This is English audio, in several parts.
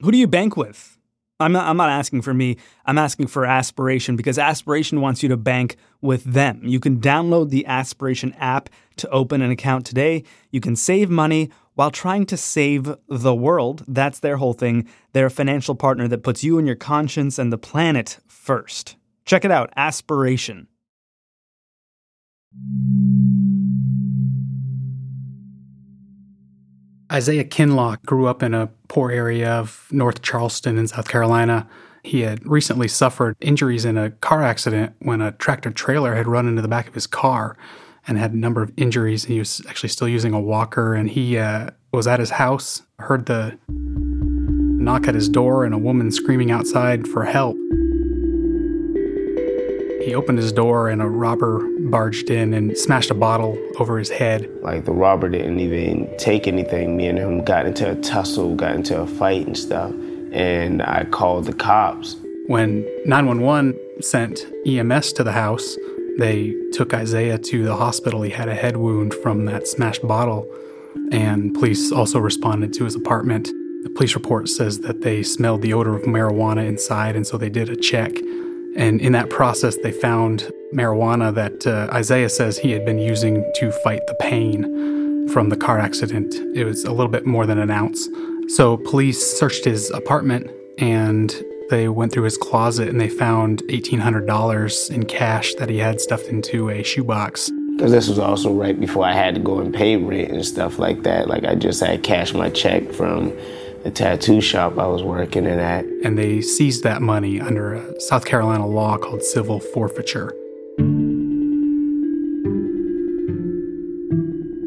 Who do you bank with? I'm not, I'm not asking for me. I'm asking for Aspiration because Aspiration wants you to bank with them. You can download the Aspiration app to open an account today. You can save money while trying to save the world. That's their whole thing. They're a financial partner that puts you and your conscience and the planet first. Check it out Aspiration. Isaiah Kinloch grew up in a poor area of North Charleston in South Carolina. He had recently suffered injuries in a car accident when a tractor trailer had run into the back of his car and had a number of injuries. He was actually still using a walker, and he uh, was at his house, heard the knock at his door, and a woman screaming outside for help. He opened his door and a robber barged in and smashed a bottle over his head. Like the robber didn't even take anything. Me and him got into a tussle, got into a fight and stuff. And I called the cops. When 911 sent EMS to the house, they took Isaiah to the hospital. He had a head wound from that smashed bottle. And police also responded to his apartment. The police report says that they smelled the odor of marijuana inside, and so they did a check. And in that process, they found marijuana that uh, Isaiah says he had been using to fight the pain from the car accident. It was a little bit more than an ounce. So police searched his apartment and they went through his closet and they found $1,800 in cash that he had stuffed into a shoebox. Because this was also right before I had to go and pay rent and stuff like that. Like I just had cashed my check from the tattoo shop I was working in at. And they seized that money under a South Carolina law called civil forfeiture.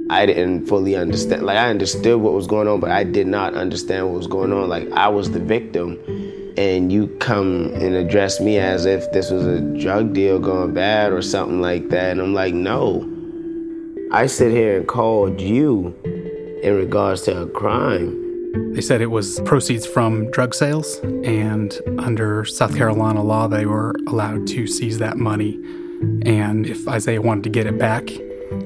I didn't fully understand. Like, I understood what was going on, but I did not understand what was going on. Like, I was the victim, and you come and address me as if this was a drug deal going bad or something like that. And I'm like, no. I sit here and called you in regards to a crime. They said it was proceeds from drug sales, and under South Carolina law, they were allowed to seize that money. And if Isaiah wanted to get it back,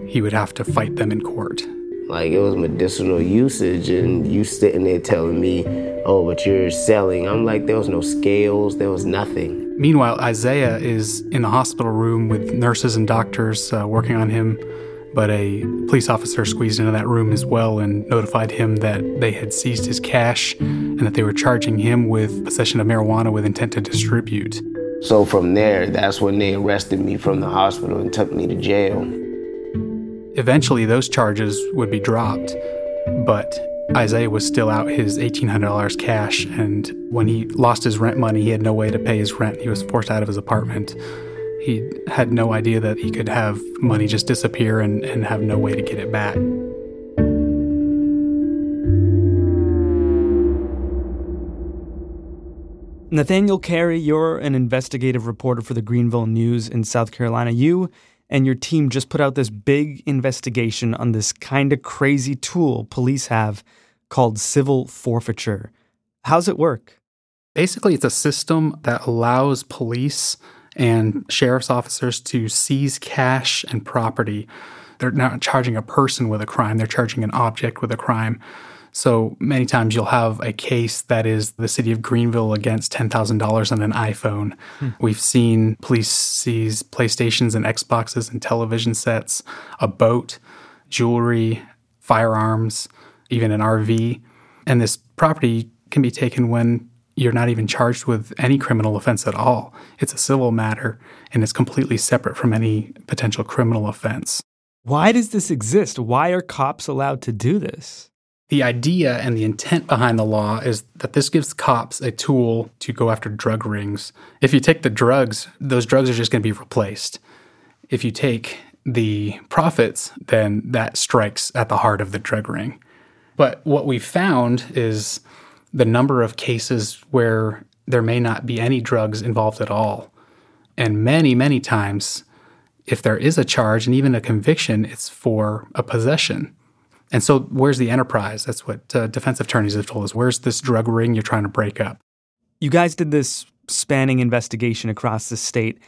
he would have to fight them in court. Like it was medicinal usage, and you sitting there telling me, oh, but you're selling. I'm like, there was no scales, there was nothing. Meanwhile, Isaiah is in the hospital room with nurses and doctors uh, working on him but a police officer squeezed into that room as well and notified him that they had seized his cash and that they were charging him with possession of marijuana with intent to distribute. So from there, that's when they arrested me from the hospital and took me to jail. Eventually, those charges would be dropped, but Isaiah was still out his $1,800 cash, and when he lost his rent money, he had no way to pay his rent. He was forced out of his apartment. He had no idea that he could have money just disappear and, and have no way to get it back. Nathaniel Cary, you're an investigative reporter for the Greenville News in South Carolina. You and your team just put out this big investigation on this kind of crazy tool police have called civil forfeiture. How's it work? Basically, it's a system that allows police and sheriff's officers to seize cash and property. They're not charging a person with a crime, they're charging an object with a crime. So many times you'll have a case that is the city of Greenville against $10,000 on an iPhone. Hmm. We've seen police seize PlayStations and Xboxes and television sets, a boat, jewelry, firearms, even an RV. And this property can be taken when you're not even charged with any criminal offense at all. It's a civil matter and it's completely separate from any potential criminal offense. Why does this exist? Why are cops allowed to do this? The idea and the intent behind the law is that this gives cops a tool to go after drug rings. If you take the drugs, those drugs are just going to be replaced. If you take the profits, then that strikes at the heart of the drug ring. But what we found is the number of cases where there may not be any drugs involved at all. And many, many times, if there is a charge and even a conviction, it's for a possession. And so, where's the enterprise? That's what uh, defense attorneys have told us. Where's this drug ring you're trying to break up? You guys did this spanning investigation across the state.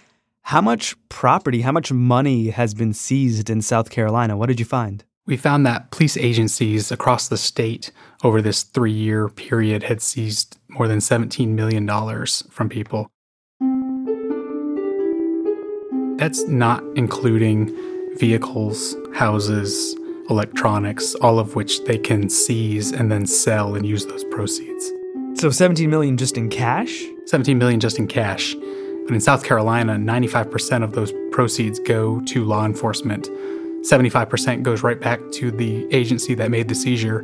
How much property, how much money has been seized in South Carolina? What did you find? We found that police agencies across the state over this three year period had seized more than $17 million from people. That's not including vehicles, houses, electronics, all of which they can seize and then sell and use those proceeds. So 17 million just in cash? 17 million just in cash. But in South Carolina, 95% of those proceeds go to law enforcement. 75% goes right back to the agency that made the seizure,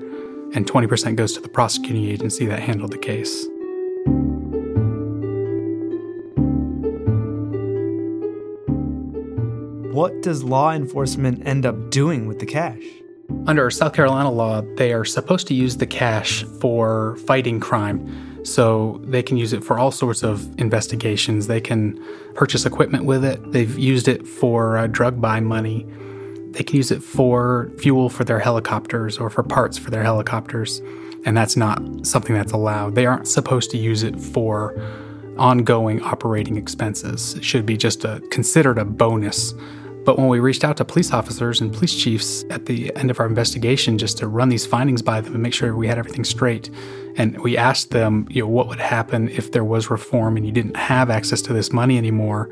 and 20% goes to the prosecuting agency that handled the case. What does law enforcement end up doing with the cash? Under South Carolina law, they are supposed to use the cash for fighting crime. So they can use it for all sorts of investigations. They can purchase equipment with it. They've used it for uh, drug buy money. They can use it for fuel for their helicopters or for parts for their helicopters. And that's not something that's allowed. They aren't supposed to use it for ongoing operating expenses. It should be just a considered a bonus but when we reached out to police officers and police chiefs at the end of our investigation just to run these findings by them and make sure we had everything straight, and we asked them, you know, what would happen if there was reform and you didn't have access to this money anymore,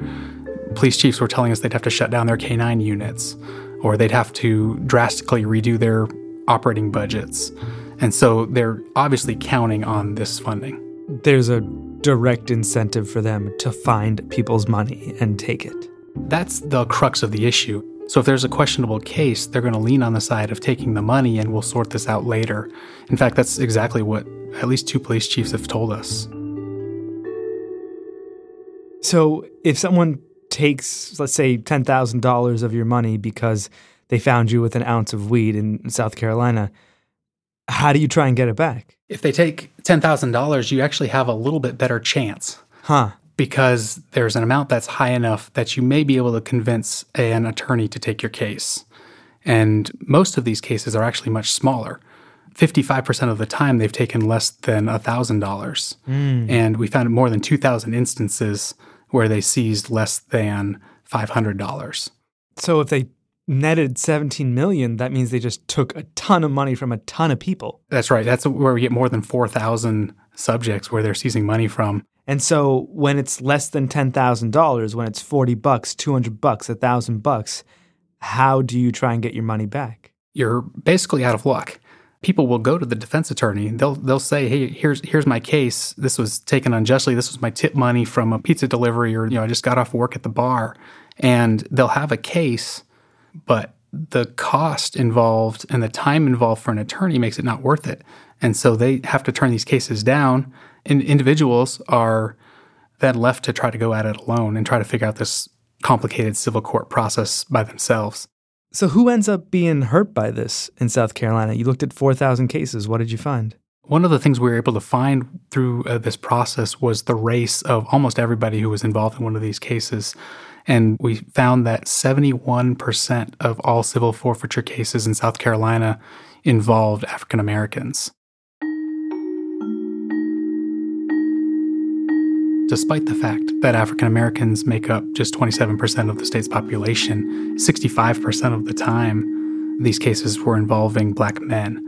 police chiefs were telling us they'd have to shut down their K9 units or they'd have to drastically redo their operating budgets. And so they're obviously counting on this funding. There's a direct incentive for them to find people's money and take it. That's the crux of the issue. So if there's a questionable case, they're going to lean on the side of taking the money and we'll sort this out later. In fact, that's exactly what at least two police chiefs have told us. So if someone takes, let's say, $10,000 of your money because they found you with an ounce of weed in South Carolina, how do you try and get it back? If they take $10,000, you actually have a little bit better chance. Huh because there's an amount that's high enough that you may be able to convince an attorney to take your case. And most of these cases are actually much smaller. 55% of the time, they've taken less than $1,000. Mm. And we found more than 2,000 instances where they seized less than $500. So if they netted 17 million, that means they just took a ton of money from a ton of people. That's right. That's where we get more than 4,000 subjects where they're seizing money from. And so when it's less than $10,000, when it's 40 bucks, 200 bucks, 1000 bucks, how do you try and get your money back? You're basically out of luck. People will go to the defense attorney. They'll they'll say, "Hey, here's here's my case. This was taken unjustly. This was my tip money from a pizza delivery or you know, I just got off work at the bar." And they'll have a case, but the cost involved and the time involved for an attorney makes it not worth it. And so they have to turn these cases down and individuals are then left to try to go at it alone and try to figure out this complicated civil court process by themselves. So, who ends up being hurt by this in South Carolina? You looked at 4,000 cases. What did you find? One of the things we were able to find through uh, this process was the race of almost everybody who was involved in one of these cases. And we found that 71% of all civil forfeiture cases in South Carolina involved African Americans. Despite the fact that African Americans make up just 27% of the state's population, 65% of the time, these cases were involving black men.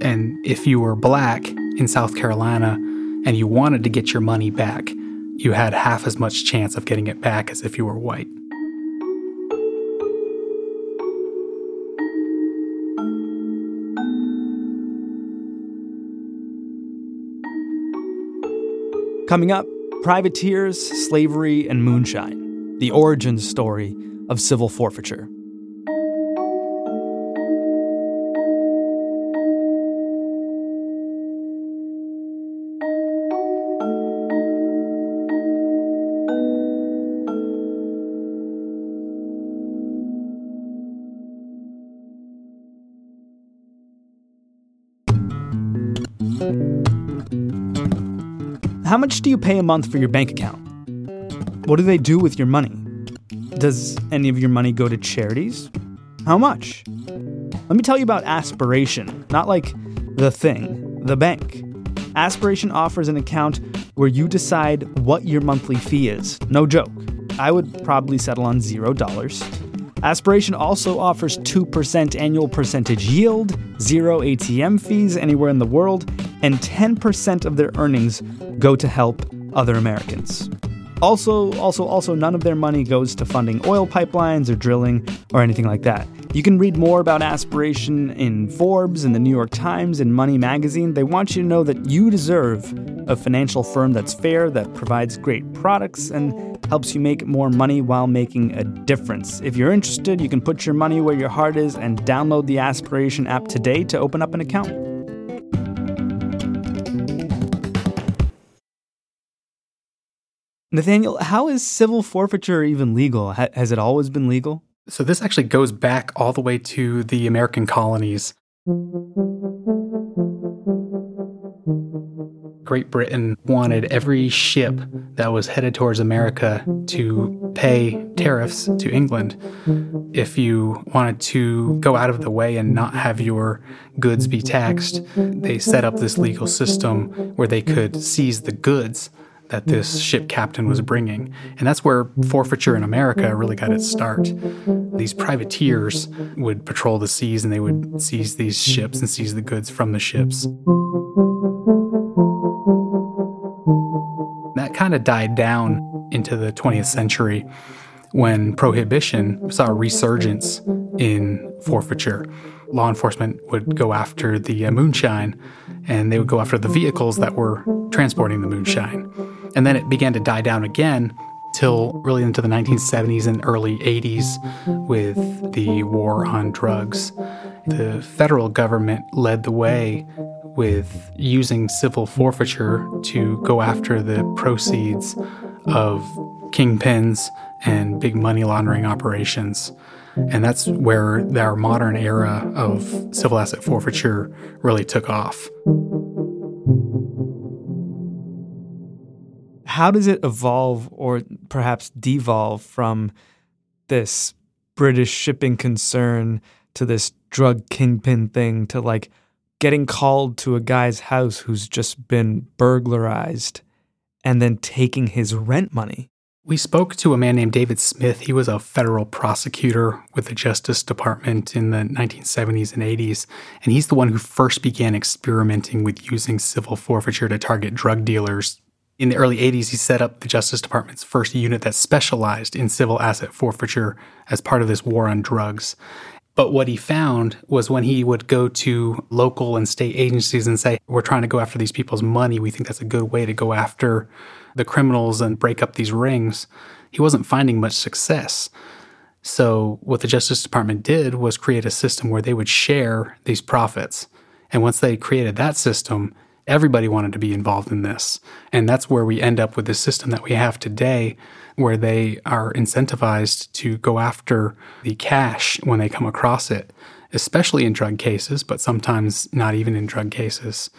And if you were black in South Carolina and you wanted to get your money back, you had half as much chance of getting it back as if you were white. Coming up, Privateers, Slavery, and Moonshine The Origin Story of Civil Forfeiture. Much do you pay a month for your bank account? What do they do with your money? Does any of your money go to charities? How much? Let me tell you about Aspiration, not like the thing, the bank. Aspiration offers an account where you decide what your monthly fee is. No joke. I would probably settle on $0. Aspiration also offers 2% annual percentage yield, zero ATM fees anywhere in the world, and 10% of their earnings go to help other Americans. Also, also, also, none of their money goes to funding oil pipelines or drilling or anything like that. You can read more about aspiration in Forbes and the New York Times and Money Magazine. They want you to know that you deserve a financial firm that's fair, that provides great products, and helps you make more money while making a difference. If you're interested, you can put your money where your heart is and download the Aspiration app today to open up an account. Nathaniel, how is civil forfeiture even legal? Ha- has it always been legal? So, this actually goes back all the way to the American colonies. Great Britain wanted every ship that was headed towards America to pay tariffs to England. If you wanted to go out of the way and not have your goods be taxed, they set up this legal system where they could seize the goods that this ship captain was bringing. And that's where forfeiture in America really got its start. These privateers would patrol the seas and they would seize these ships and seize the goods from the ships. That kind of died down into the 20th century when prohibition saw a resurgence in forfeiture. Law enforcement would go after the uh, moonshine and they would go after the vehicles that were transporting the moonshine. And then it began to die down again till really into the 1970s and early 80s with the war on drugs. The federal government led the way with using civil forfeiture to go after the proceeds of kingpins and big money laundering operations. And that's where our modern era of civil asset forfeiture really took off. How does it evolve or perhaps devolve from this British shipping concern to this drug kingpin thing to like getting called to a guy's house who's just been burglarized and then taking his rent money? We spoke to a man named David Smith. He was a federal prosecutor with the Justice Department in the 1970s and 80s, and he's the one who first began experimenting with using civil forfeiture to target drug dealers. In the early 80s, he set up the Justice Department's first unit that specialized in civil asset forfeiture as part of this war on drugs. But what he found was when he would go to local and state agencies and say, We're trying to go after these people's money, we think that's a good way to go after the criminals and break up these rings, he wasn't finding much success. So, what the Justice Department did was create a system where they would share these profits. And once they created that system, everybody wanted to be involved in this. And that's where we end up with the system that we have today, where they are incentivized to go after the cash when they come across it, especially in drug cases, but sometimes not even in drug cases.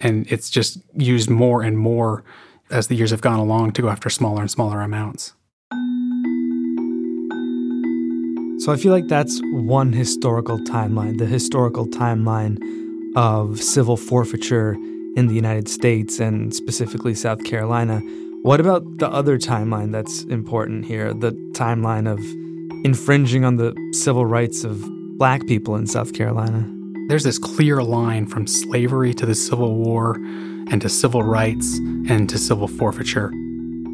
And it's just used more and more as the years have gone along to go after smaller and smaller amounts. So I feel like that's one historical timeline, the historical timeline of civil forfeiture in the United States and specifically South Carolina. What about the other timeline that's important here, the timeline of infringing on the civil rights of black people in South Carolina? There's this clear line from slavery to the Civil War and to civil rights and to civil forfeiture.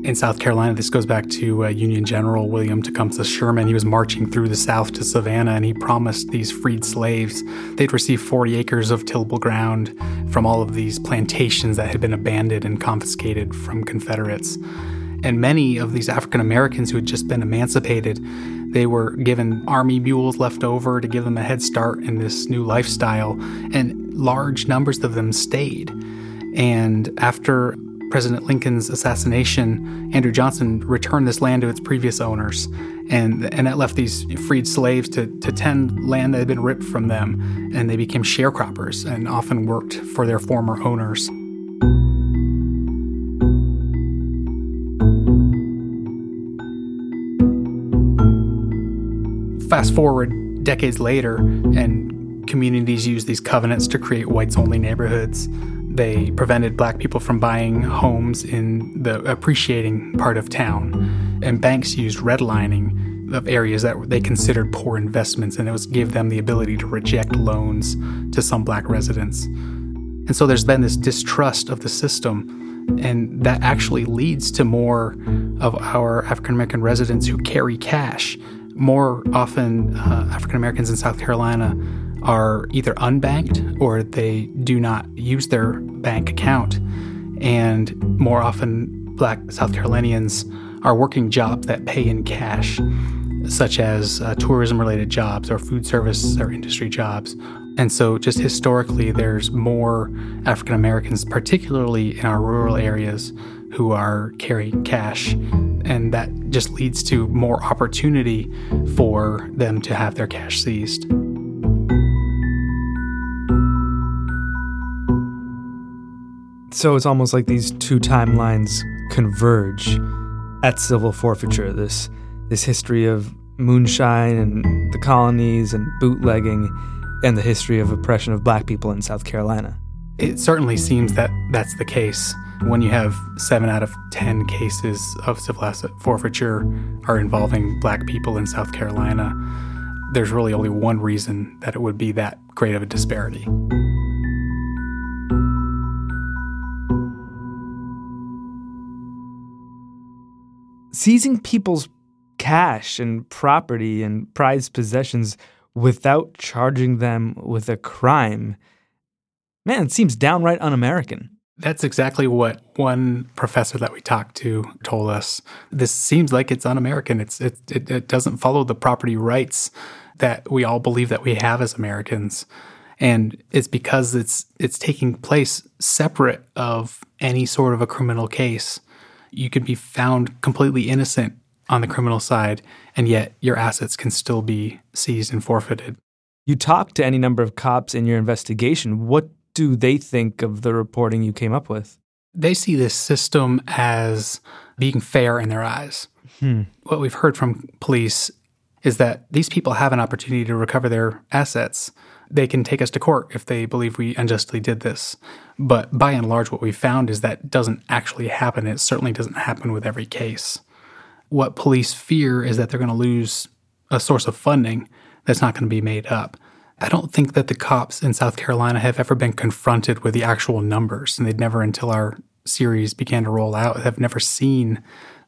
In South Carolina, this goes back to uh, Union General William Tecumseh Sherman. He was marching through the South to Savannah and he promised these freed slaves they'd receive 40 acres of tillable ground from all of these plantations that had been abandoned and confiscated from Confederates. And many of these African Americans who had just been emancipated, they were given army mules left over to give them a head start in this new lifestyle, and large numbers of them stayed. And after President Lincoln's assassination, Andrew Johnson returned this land to its previous owners. And, and that left these freed slaves to, to tend land that had been ripped from them. And they became sharecroppers and often worked for their former owners. Fast forward decades later, and communities use these covenants to create whites only neighborhoods they prevented black people from buying homes in the appreciating part of town. And banks used redlining of areas that they considered poor investments, and it was gave them the ability to reject loans to some black residents. And so there's been this distrust of the system. And that actually leads to more of our African American residents who carry cash. More often, uh, African Americans in South Carolina are either unbanked or they do not use their bank account. And more often, black South Carolinians are working jobs that pay in cash, such as uh, tourism related jobs or food service or industry jobs. And so, just historically, there's more African Americans, particularly in our rural areas, who are carrying cash. And that just leads to more opportunity for them to have their cash seized. So it's almost like these two timelines converge at civil forfeiture. This this history of moonshine and the colonies and bootlegging and the history of oppression of black people in South Carolina. It certainly seems that that's the case. When you have seven out of 10 cases of civil asset forfeiture are involving black people in South Carolina, there's really only one reason that it would be that great of a disparity. Seizing people's cash and property and prized possessions without charging them with a crime, man, it seems downright un American. That's exactly what one professor that we talked to told us. This seems like it's un-American. It, it, it doesn't follow the property rights that we all believe that we have as Americans, and it's because it's it's taking place separate of any sort of a criminal case you can be found completely innocent on the criminal side, and yet your assets can still be seized and forfeited. You talked to any number of cops in your investigation. What do they think of the reporting you came up with? They see this system as being fair in their eyes. Hmm. What we've heard from police is that these people have an opportunity to recover their assets they can take us to court if they believe we unjustly did this. But by and large, what we found is that doesn't actually happen. It certainly doesn't happen with every case. What police fear is that they're going to lose a source of funding that's not going to be made up. I don't think that the cops in South Carolina have ever been confronted with the actual numbers, and they'd never, until our series began to roll out, have never seen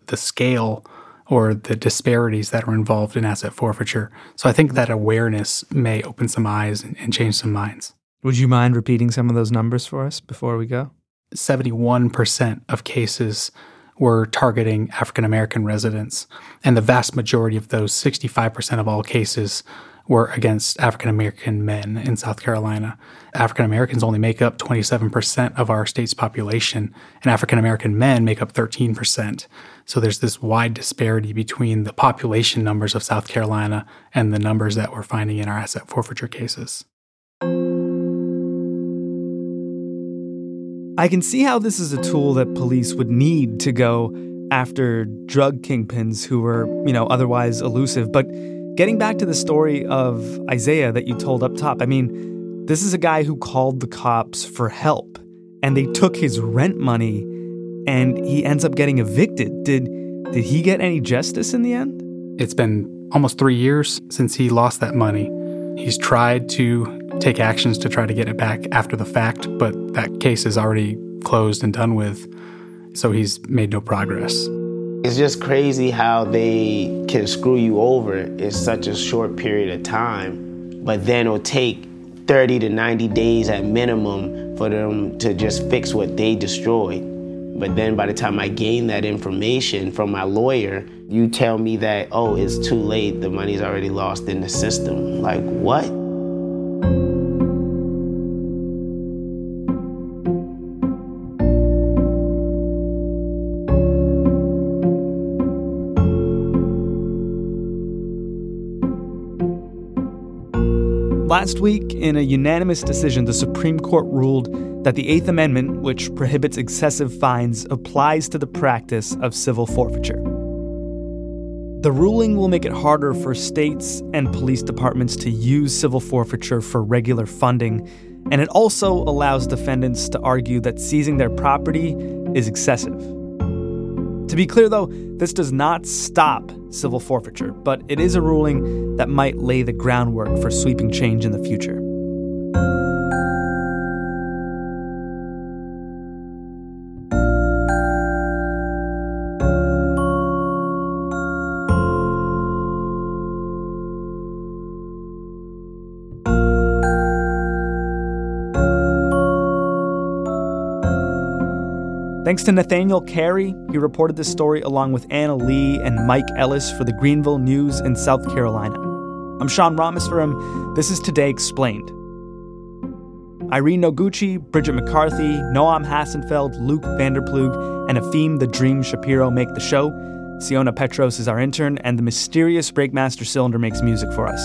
the scale or the disparities that are involved in asset forfeiture. So I think that awareness may open some eyes and, and change some minds. Would you mind repeating some of those numbers for us before we go? 71% of cases were targeting African American residents, and the vast majority of those, 65% of all cases, were against African American men in South Carolina. African Americans only make up 27% of our state's population, and African American men make up 13%. So there's this wide disparity between the population numbers of South Carolina and the numbers that we're finding in our asset forfeiture cases. I can see how this is a tool that police would need to go after drug kingpins who were, you know, otherwise elusive, but Getting back to the story of Isaiah that you told up top, I mean, this is a guy who called the cops for help and they took his rent money and he ends up getting evicted. Did did he get any justice in the end? It's been almost 3 years since he lost that money. He's tried to take actions to try to get it back after the fact, but that case is already closed and done with. So he's made no progress. It's just crazy how they can screw you over in such a short period of time, but then it'll take 30 to 90 days at minimum for them to just fix what they destroyed. But then by the time I gain that information from my lawyer, you tell me that, oh, it's too late, the money's already lost in the system. Like, what? Last week, in a unanimous decision, the Supreme Court ruled that the Eighth Amendment, which prohibits excessive fines, applies to the practice of civil forfeiture. The ruling will make it harder for states and police departments to use civil forfeiture for regular funding, and it also allows defendants to argue that seizing their property is excessive. To be clear, though, this does not stop civil forfeiture, but it is a ruling that might lay the groundwork for sweeping change in the future. Thanks to Nathaniel Cary. He reported this story along with Anna Lee and Mike Ellis for the Greenville News in South Carolina. I'm Sean Rameswaram. This is Today Explained. Irene Noguchi, Bridget McCarthy, Noam Hassenfeld, Luke Vander Ploeg, and Afim the Dream Shapiro make the show. Siona Petros is our intern, and the mysterious Breakmaster Cylinder makes music for us.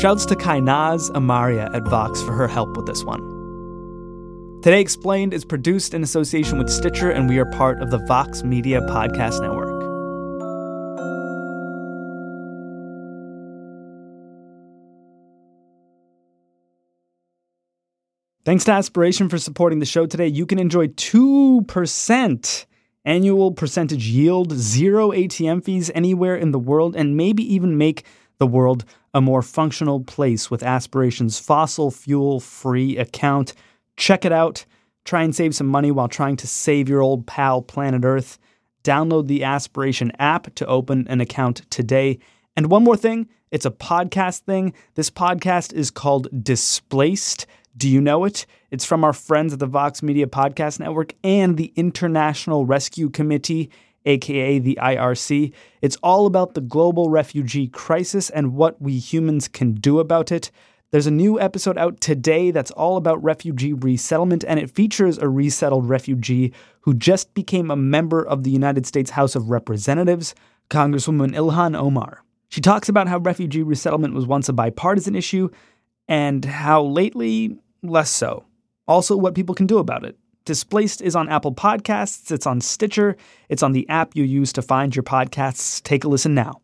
Shouts to Kainaz Amaria at Vox for her help with this one. Today Explained is produced in association with Stitcher, and we are part of the Vox Media Podcast Network. Thanks to Aspiration for supporting the show today. You can enjoy 2% annual percentage yield, zero ATM fees anywhere in the world, and maybe even make the world a more functional place with Aspiration's fossil fuel free account. Check it out. Try and save some money while trying to save your old pal, planet Earth. Download the Aspiration app to open an account today. And one more thing it's a podcast thing. This podcast is called Displaced. Do you know it? It's from our friends at the Vox Media Podcast Network and the International Rescue Committee, aka the IRC. It's all about the global refugee crisis and what we humans can do about it. There's a new episode out today that's all about refugee resettlement, and it features a resettled refugee who just became a member of the United States House of Representatives, Congresswoman Ilhan Omar. She talks about how refugee resettlement was once a bipartisan issue and how lately, less so. Also, what people can do about it. Displaced is on Apple Podcasts, it's on Stitcher, it's on the app you use to find your podcasts. Take a listen now.